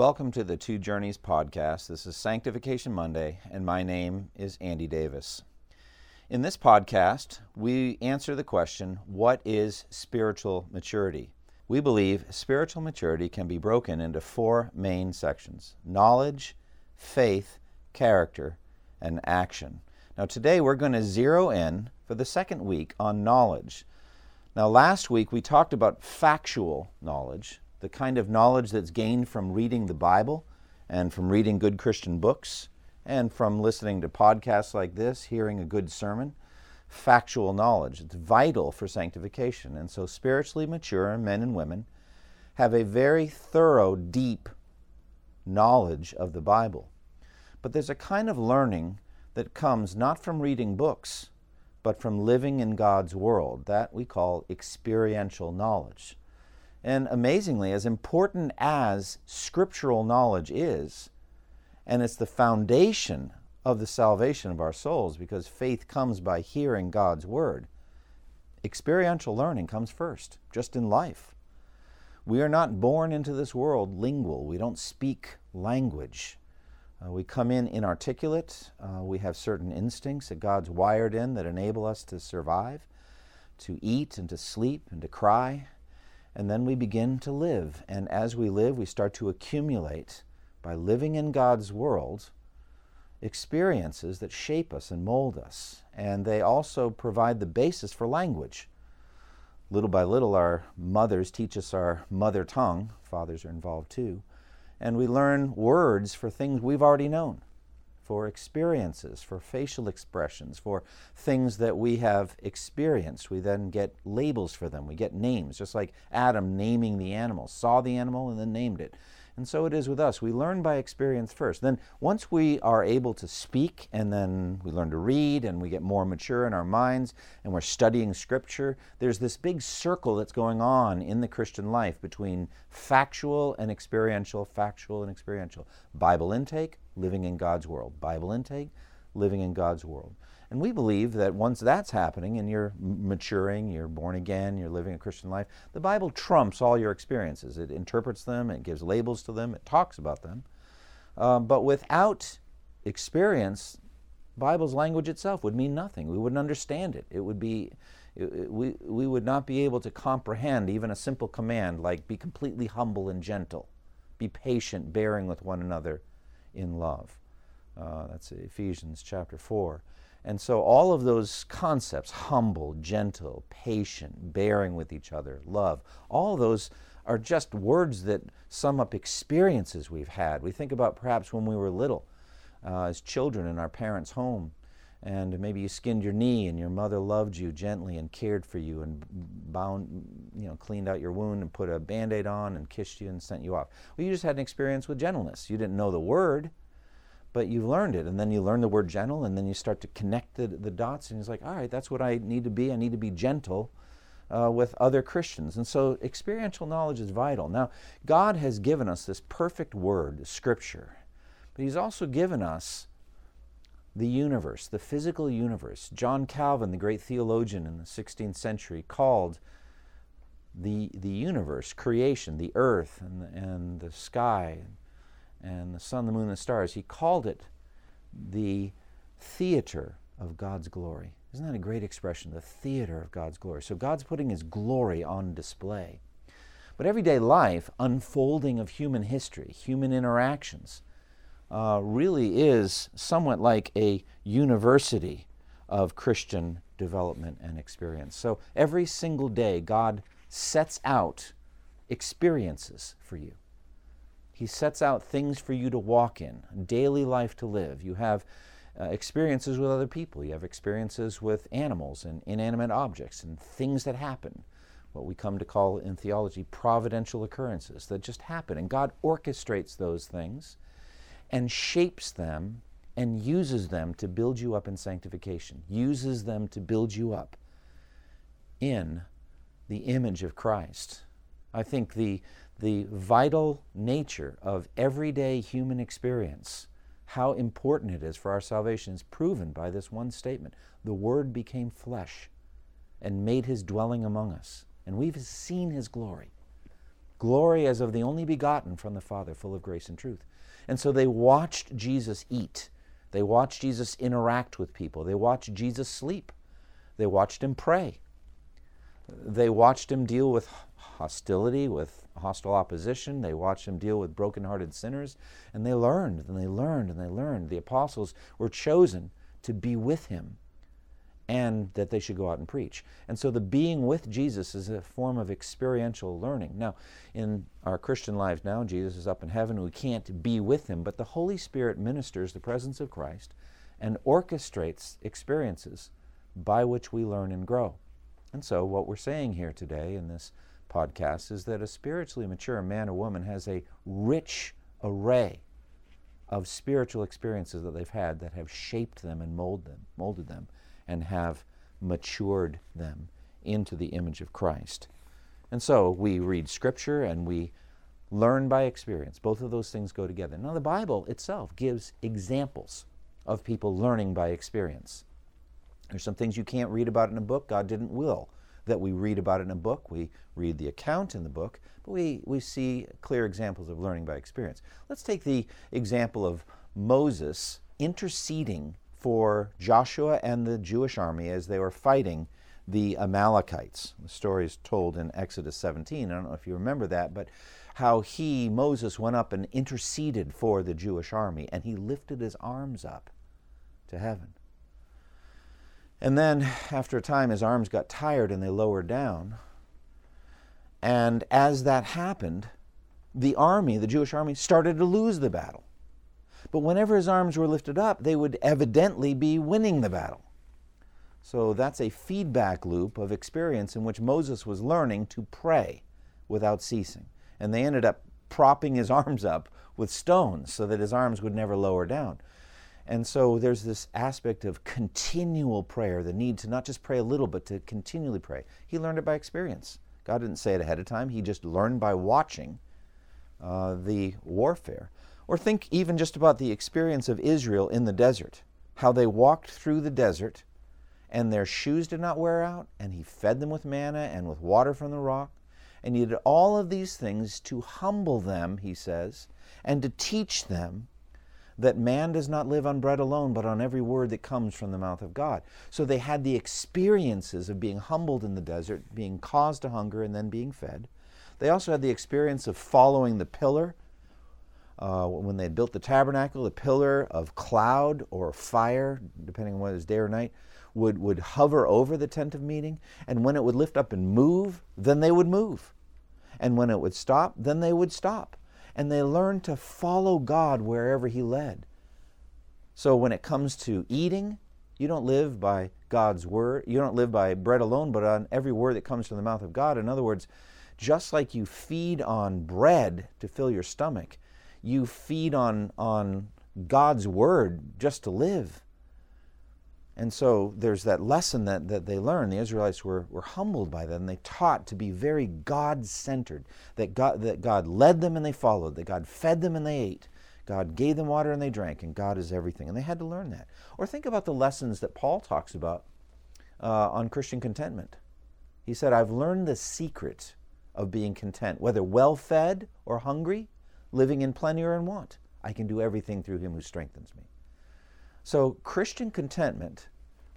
Welcome to the Two Journeys podcast. This is Sanctification Monday, and my name is Andy Davis. In this podcast, we answer the question what is spiritual maturity? We believe spiritual maturity can be broken into four main sections knowledge, faith, character, and action. Now, today we're going to zero in for the second week on knowledge. Now, last week we talked about factual knowledge, the kind of knowledge that's gained from reading the Bible and from reading good Christian books and from listening to podcasts like this, hearing a good sermon. Factual knowledge. It's vital for sanctification. And so, spiritually mature men and women have a very thorough, deep knowledge of the Bible. But there's a kind of learning that comes not from reading books, but from living in God's world. That we call experiential knowledge. And amazingly, as important as scriptural knowledge is, and it's the foundation of the salvation of our souls because faith comes by hearing God's word, experiential learning comes first, just in life. We are not born into this world lingual, we don't speak language. Uh, we come in inarticulate. Uh, we have certain instincts that God's wired in that enable us to survive, to eat and to sleep and to cry and then we begin to live. And as we live, we start to accumulate, by living in God's world, experiences that shape us and mold us. And they also provide the basis for language. Little by little, our mothers teach us our mother tongue. Fathers are involved too. And we learn words for things we've already known for experiences, for facial expressions, for things that we have experienced. We then get labels for them. We get names, just like Adam naming the animal, saw the animal and then named it. And so it is with us. We learn by experience first. Then, once we are able to speak, and then we learn to read, and we get more mature in our minds, and we're studying Scripture, there's this big circle that's going on in the Christian life between factual and experiential, factual and experiential. Bible intake, living in God's world. Bible intake, living in God's world. And we believe that once that's happening and you're maturing, you're born again, you're living a Christian life, the Bible trumps all your experiences. It interprets them, it gives labels to them, it talks about them. Um, but without experience, Bible's language itself would mean nothing. We wouldn't understand it. It would be, it, we, we would not be able to comprehend even a simple command like be completely humble and gentle, be patient, bearing with one another in love. Uh, that's Ephesians chapter 4. And so, all of those concepts humble, gentle, patient, bearing with each other, love all those are just words that sum up experiences we've had. We think about perhaps when we were little, uh, as children in our parents' home, and maybe you skinned your knee and your mother loved you gently and cared for you and bound, you know, cleaned out your wound and put a band aid on and kissed you and sent you off. Well, you just had an experience with gentleness. You didn't know the word but you've learned it. And then you learn the word gentle, and then you start to connect the, the dots, and it's like, all right, that's what I need to be. I need to be gentle uh, with other Christians. And so experiential knowledge is vital. Now, God has given us this perfect word, Scripture, but He's also given us the universe, the physical universe. John Calvin, the great theologian in the 16th century, called the, the universe, creation, the earth and the, and the sky, and the sun, the moon, and the stars. He called it the theater of God's glory. Isn't that a great expression? The theater of God's glory. So God's putting His glory on display. But everyday life, unfolding of human history, human interactions, uh, really is somewhat like a university of Christian development and experience. So every single day, God sets out experiences for you. He sets out things for you to walk in, daily life to live. You have uh, experiences with other people, you have experiences with animals and inanimate objects and things that happen. What we come to call in theology providential occurrences that just happen. And God orchestrates those things and shapes them and uses them to build you up in sanctification, uses them to build you up in the image of Christ. I think the, the vital nature of everyday human experience, how important it is for our salvation, is proven by this one statement The Word became flesh and made his dwelling among us, and we've seen his glory. glory as of the only begotten from the Father, full of grace and truth. And so they watched Jesus eat. They watched Jesus interact with people. They watched Jesus sleep. They watched him pray. They watched him deal with hostility, with hostile opposition. They watched him deal with broken-hearted sinners. And they learned and they learned and they learned. The apostles were chosen to be with him and that they should go out and preach. And so the being with Jesus is a form of experiential learning. Now, in our Christian lives now, Jesus is up in heaven. We can't be with him, but the Holy Spirit ministers the presence of Christ and orchestrates experiences by which we learn and grow. And so, what we're saying here today in this podcast is that a spiritually mature man or woman has a rich array of spiritual experiences that they've had that have shaped them and molded them, molded them and have matured them into the image of Christ. And so we read Scripture and we learn by experience. Both of those things go together. Now, the Bible itself gives examples of people learning by experience. There's some things you can't read about in a book. God didn't will that we read about in a book. We read the account in the book, but we, we see clear examples of learning by experience. Let's take the example of Moses interceding for Joshua and the Jewish army as they were fighting the Amalekites. The story is told in Exodus 17. I don't know if you remember that, but how he, Moses, went up and interceded for the Jewish army, and he lifted his arms up to heaven. And then, after a time, his arms got tired and they lowered down. And as that happened, the army, the Jewish army, started to lose the battle. But whenever his arms were lifted up, they would evidently be winning the battle. So that's a feedback loop of experience in which Moses was learning to pray without ceasing. And they ended up propping his arms up with stones so that his arms would never lower down. And so there's this aspect of continual prayer, the need to not just pray a little, but to continually pray. He learned it by experience. God didn't say it ahead of time, he just learned by watching uh, the warfare. Or think even just about the experience of Israel in the desert, how they walked through the desert and their shoes did not wear out, and he fed them with manna and with water from the rock. And he did all of these things to humble them, he says, and to teach them that man does not live on bread alone, but on every word that comes from the mouth of God. So they had the experiences of being humbled in the desert, being caused to hunger, and then being fed. They also had the experience of following the pillar uh, when they built the tabernacle, the pillar of cloud or fire, depending on whether it was day or night, would, would hover over the tent of meeting. And when it would lift up and move, then they would move. And when it would stop, then they would stop. And they learned to follow God wherever He led. So when it comes to eating, you don't live by God's word. You don't live by bread alone, but on every word that comes from the mouth of God. In other words, just like you feed on bread to fill your stomach, you feed on, on God's word just to live. And so there's that lesson that, that they learned. The Israelites were, were humbled by that, and they taught to be very God centered. That God, that God led them and they followed, that God fed them and they ate, God gave them water and they drank, and God is everything. And they had to learn that. Or think about the lessons that Paul talks about uh, on Christian contentment. He said, I've learned the secret of being content, whether well fed or hungry, living in plenty or in want. I can do everything through him who strengthens me. So, Christian contentment,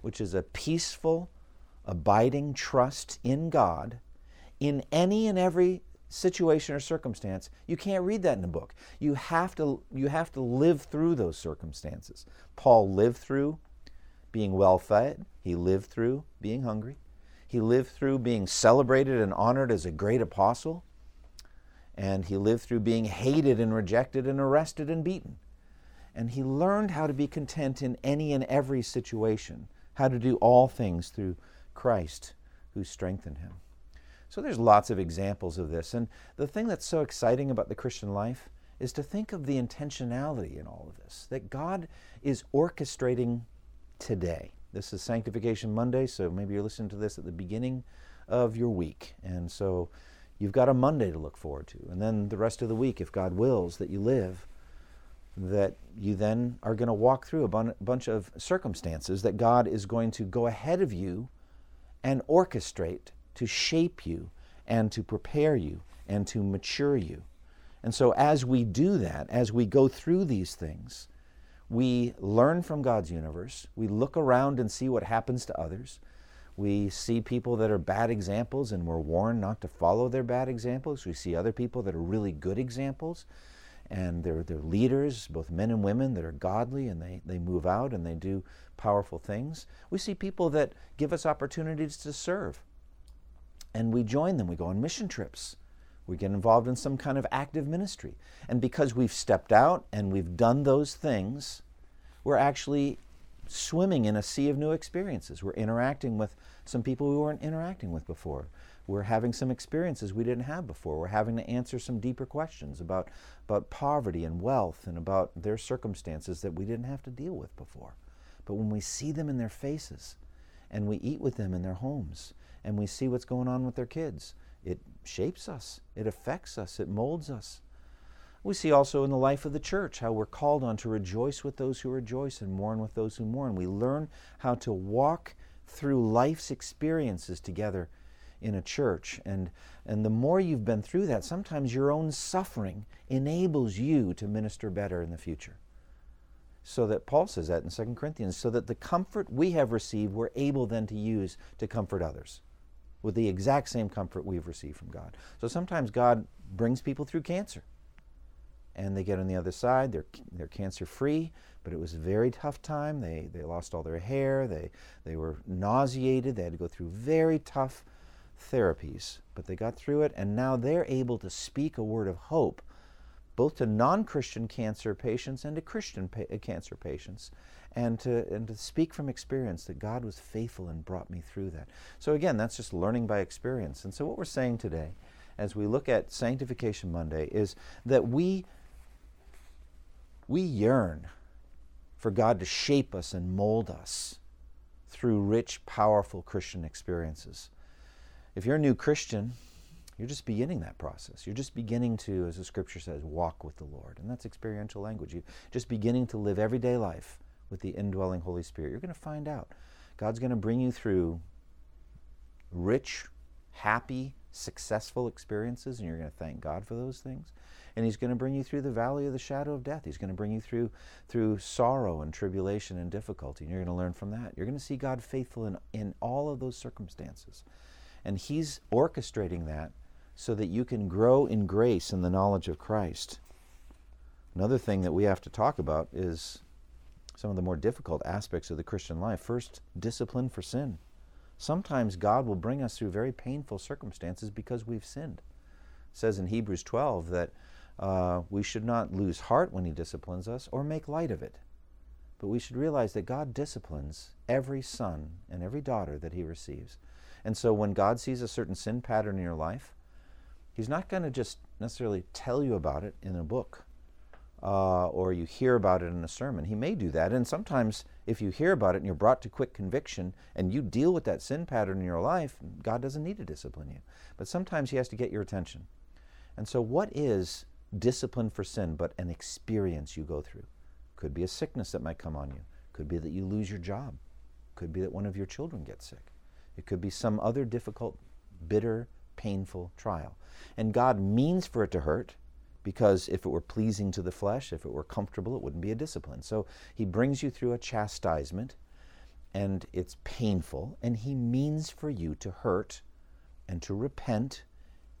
which is a peaceful, abiding trust in God in any and every situation or circumstance, you can't read that in a book. You have to, you have to live through those circumstances. Paul lived through being well fed, he lived through being hungry, he lived through being celebrated and honored as a great apostle and he lived through being hated and rejected and arrested and beaten. And he learned how to be content in any and every situation, how to do all things through Christ who strengthened him. So there's lots of examples of this. And the thing that's so exciting about the Christian life is to think of the intentionality in all of this, that God is orchestrating today. This is Sanctification Monday, so maybe you're listening to this at the beginning of your week. And so you've got a Monday to look forward to. And then the rest of the week, if God wills that you live, that you then are going to walk through a bun- bunch of circumstances that God is going to go ahead of you and orchestrate to shape you and to prepare you and to mature you. And so, as we do that, as we go through these things, we learn from God's universe. We look around and see what happens to others. We see people that are bad examples and we're warned not to follow their bad examples. We see other people that are really good examples and they're, they're leaders, both men and women, that are godly and they, they move out and they do powerful things. We see people that give us opportunities to serve and we join them. We go on mission trips. We get involved in some kind of active ministry. And because we've stepped out and we've done those things, we're actually swimming in a sea of new experiences. We're interacting with some people we weren't interacting with before. We're having some experiences we didn't have before. We're having to answer some deeper questions about, about poverty and wealth and about their circumstances that we didn't have to deal with before. But when we see them in their faces and we eat with them in their homes and we see what's going on with their kids, it shapes us, it affects us, it molds us. We see also in the life of the church how we're called on to rejoice with those who rejoice and mourn with those who mourn. We learn how to walk through life's experiences together in a church. And, and the more you've been through that, sometimes your own suffering enables you to minister better in the future. So that Paul says that in 2 Corinthians, so that the comfort we have received, we're able then to use to comfort others with the exact same comfort we've received from God. So sometimes God brings people through cancer and they get on the other side. They're, they're cancer free, but it was a very tough time. They, they lost all their hair, they, they were nauseated, they had to go through very tough therapies, but they got through it, and now they're able to speak a word of hope both to non Christian cancer patients and to Christian pa- uh, cancer patients, and to, and to speak from experience that God was faithful and brought me through that. So, again, that's just learning by experience. And so, what we're saying today, as we look at Sanctification Monday, is that we, we yearn for God to shape us and mold us through rich, powerful Christian experiences. If you're a new Christian, you're just beginning that process. You're just beginning to, as the scripture says, walk with the Lord. And that's experiential language. You're just beginning to live everyday life with the indwelling Holy Spirit. You're going to find out. God's going to bring you through rich, happy, successful experiences, and you're going to thank God for those things. And He's going to bring you through the valley of the shadow of death. He's going to bring you through through sorrow and tribulation and difficulty, and you're going to learn from that. You're going to see God faithful in, in all of those circumstances. And He's orchestrating that so that you can grow in grace and the knowledge of Christ. Another thing that we have to talk about is some of the more difficult aspects of the Christian life. First, discipline for sin. Sometimes God will bring us through very painful circumstances because we've sinned. It says in Hebrews 12 that uh, we should not lose heart when He disciplines us or make light of it. But we should realize that God disciplines every son and every daughter that He receives. And so when God sees a certain sin pattern in your life, He's not going to just necessarily tell you about it in a book uh, or you hear about it in a sermon. He may do that. And sometimes, if you hear about it and you're brought to quick conviction and you deal with that sin pattern in your life, God doesn't need to discipline you. But sometimes He has to get your attention. And so, what is discipline for sin but an experience you go through? Could be a sickness that might come on you, could be that you lose your job, could be that one of your children gets sick, it could be some other difficult, bitter, painful trial. And God means for it to hurt because if it were pleasing to the flesh, if it were comfortable, it wouldn't be a discipline. So He brings you through a chastisement and it's painful, and He means for you to hurt and to repent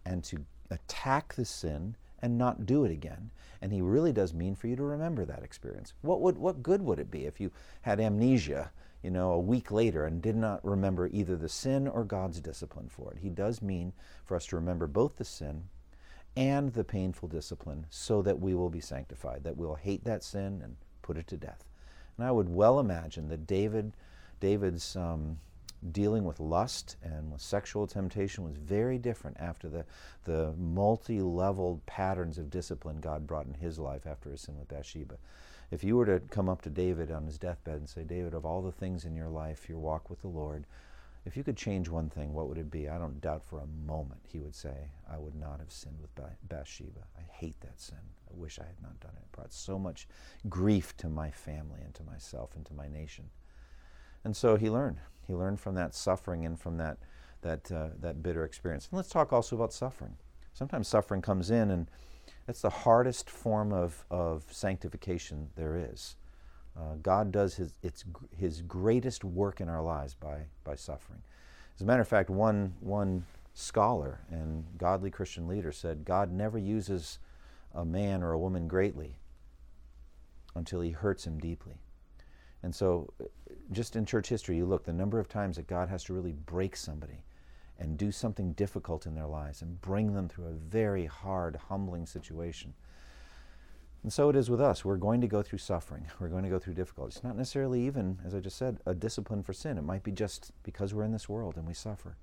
and to attack the sin and not do it again. And he really does mean for you to remember that experience. What would what good would it be if you had amnesia you know, a week later and did not remember either the sin or God's discipline for it. He does mean for us to remember both the sin and the painful discipline so that we will be sanctified, that we'll hate that sin and put it to death. And I would well imagine that David, David's um, dealing with lust and with sexual temptation was very different after the, the multi-leveled patterns of discipline God brought in his life after his sin with Bathsheba. If you were to come up to David on his deathbed and say, David, of all the things in your life, your walk with the Lord, if you could change one thing, what would it be? I don't doubt for a moment he would say, I would not have sinned with Bathsheba. I hate that sin. I wish I had not done it. It brought so much grief to my family and to myself and to my nation. And so he learned. He learned from that suffering and from that, that, uh, that bitter experience. And let's talk also about suffering. Sometimes suffering comes in, and that's the hardest form of, of sanctification there is. Uh, God does his, its, his greatest work in our lives by, by suffering. As a matter of fact, one, one scholar and godly Christian leader said God never uses a man or a woman greatly until he hurts him deeply. And so, just in church history, you look the number of times that God has to really break somebody and do something difficult in their lives and bring them through a very hard, humbling situation. And so it is with us. We're going to go through suffering. We're going to go through difficulties. It's not necessarily even, as I just said, a discipline for sin. It might be just because we're in this world and we suffer.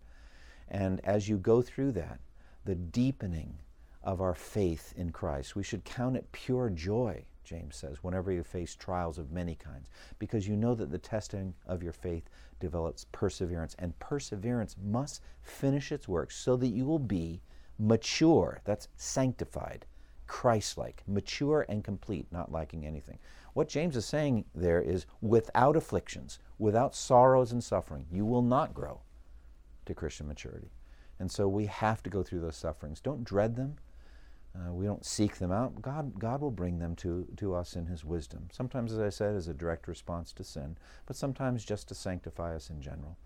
And as you go through that, the deepening of our faith in Christ, we should count it pure joy James says, whenever you face trials of many kinds, because you know that the testing of your faith develops perseverance, and perseverance must finish its work so that you will be mature. That's sanctified, Christ like, mature and complete, not lacking anything. What James is saying there is without afflictions, without sorrows and suffering, you will not grow to Christian maturity. And so we have to go through those sufferings. Don't dread them. Uh, we don't seek them out. God, God will bring them to, to us in His wisdom. Sometimes, as I said, as a direct response to sin, but sometimes just to sanctify us in general.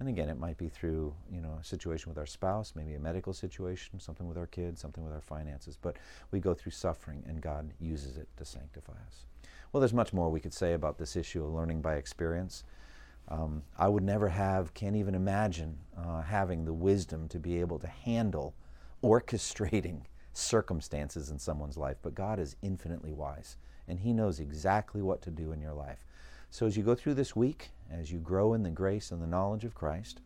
And again, it might be through you know a situation with our spouse, maybe a medical situation, something with our kids, something with our finances. But we go through suffering, and God uses it to sanctify us. Well, there's much more we could say about this issue of learning by experience. Um, I would never have, can't even imagine uh, having the wisdom to be able to handle orchestrating circumstances in someone's life, but God is infinitely wise and He knows exactly what to do in your life. So as you go through this week, as you grow in the grace and the knowledge of Christ,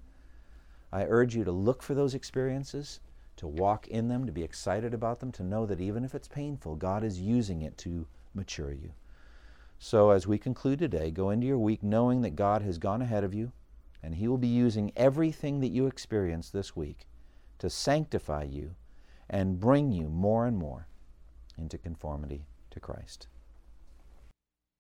I urge you to look for those experiences, to walk in them, to be excited about them, to know that even if it's painful, God is using it to mature you. So as we conclude today, go into your week knowing that God has gone ahead of you and He will be using everything that you experience this week to sanctify you and bring you more and more into conformity to Christ.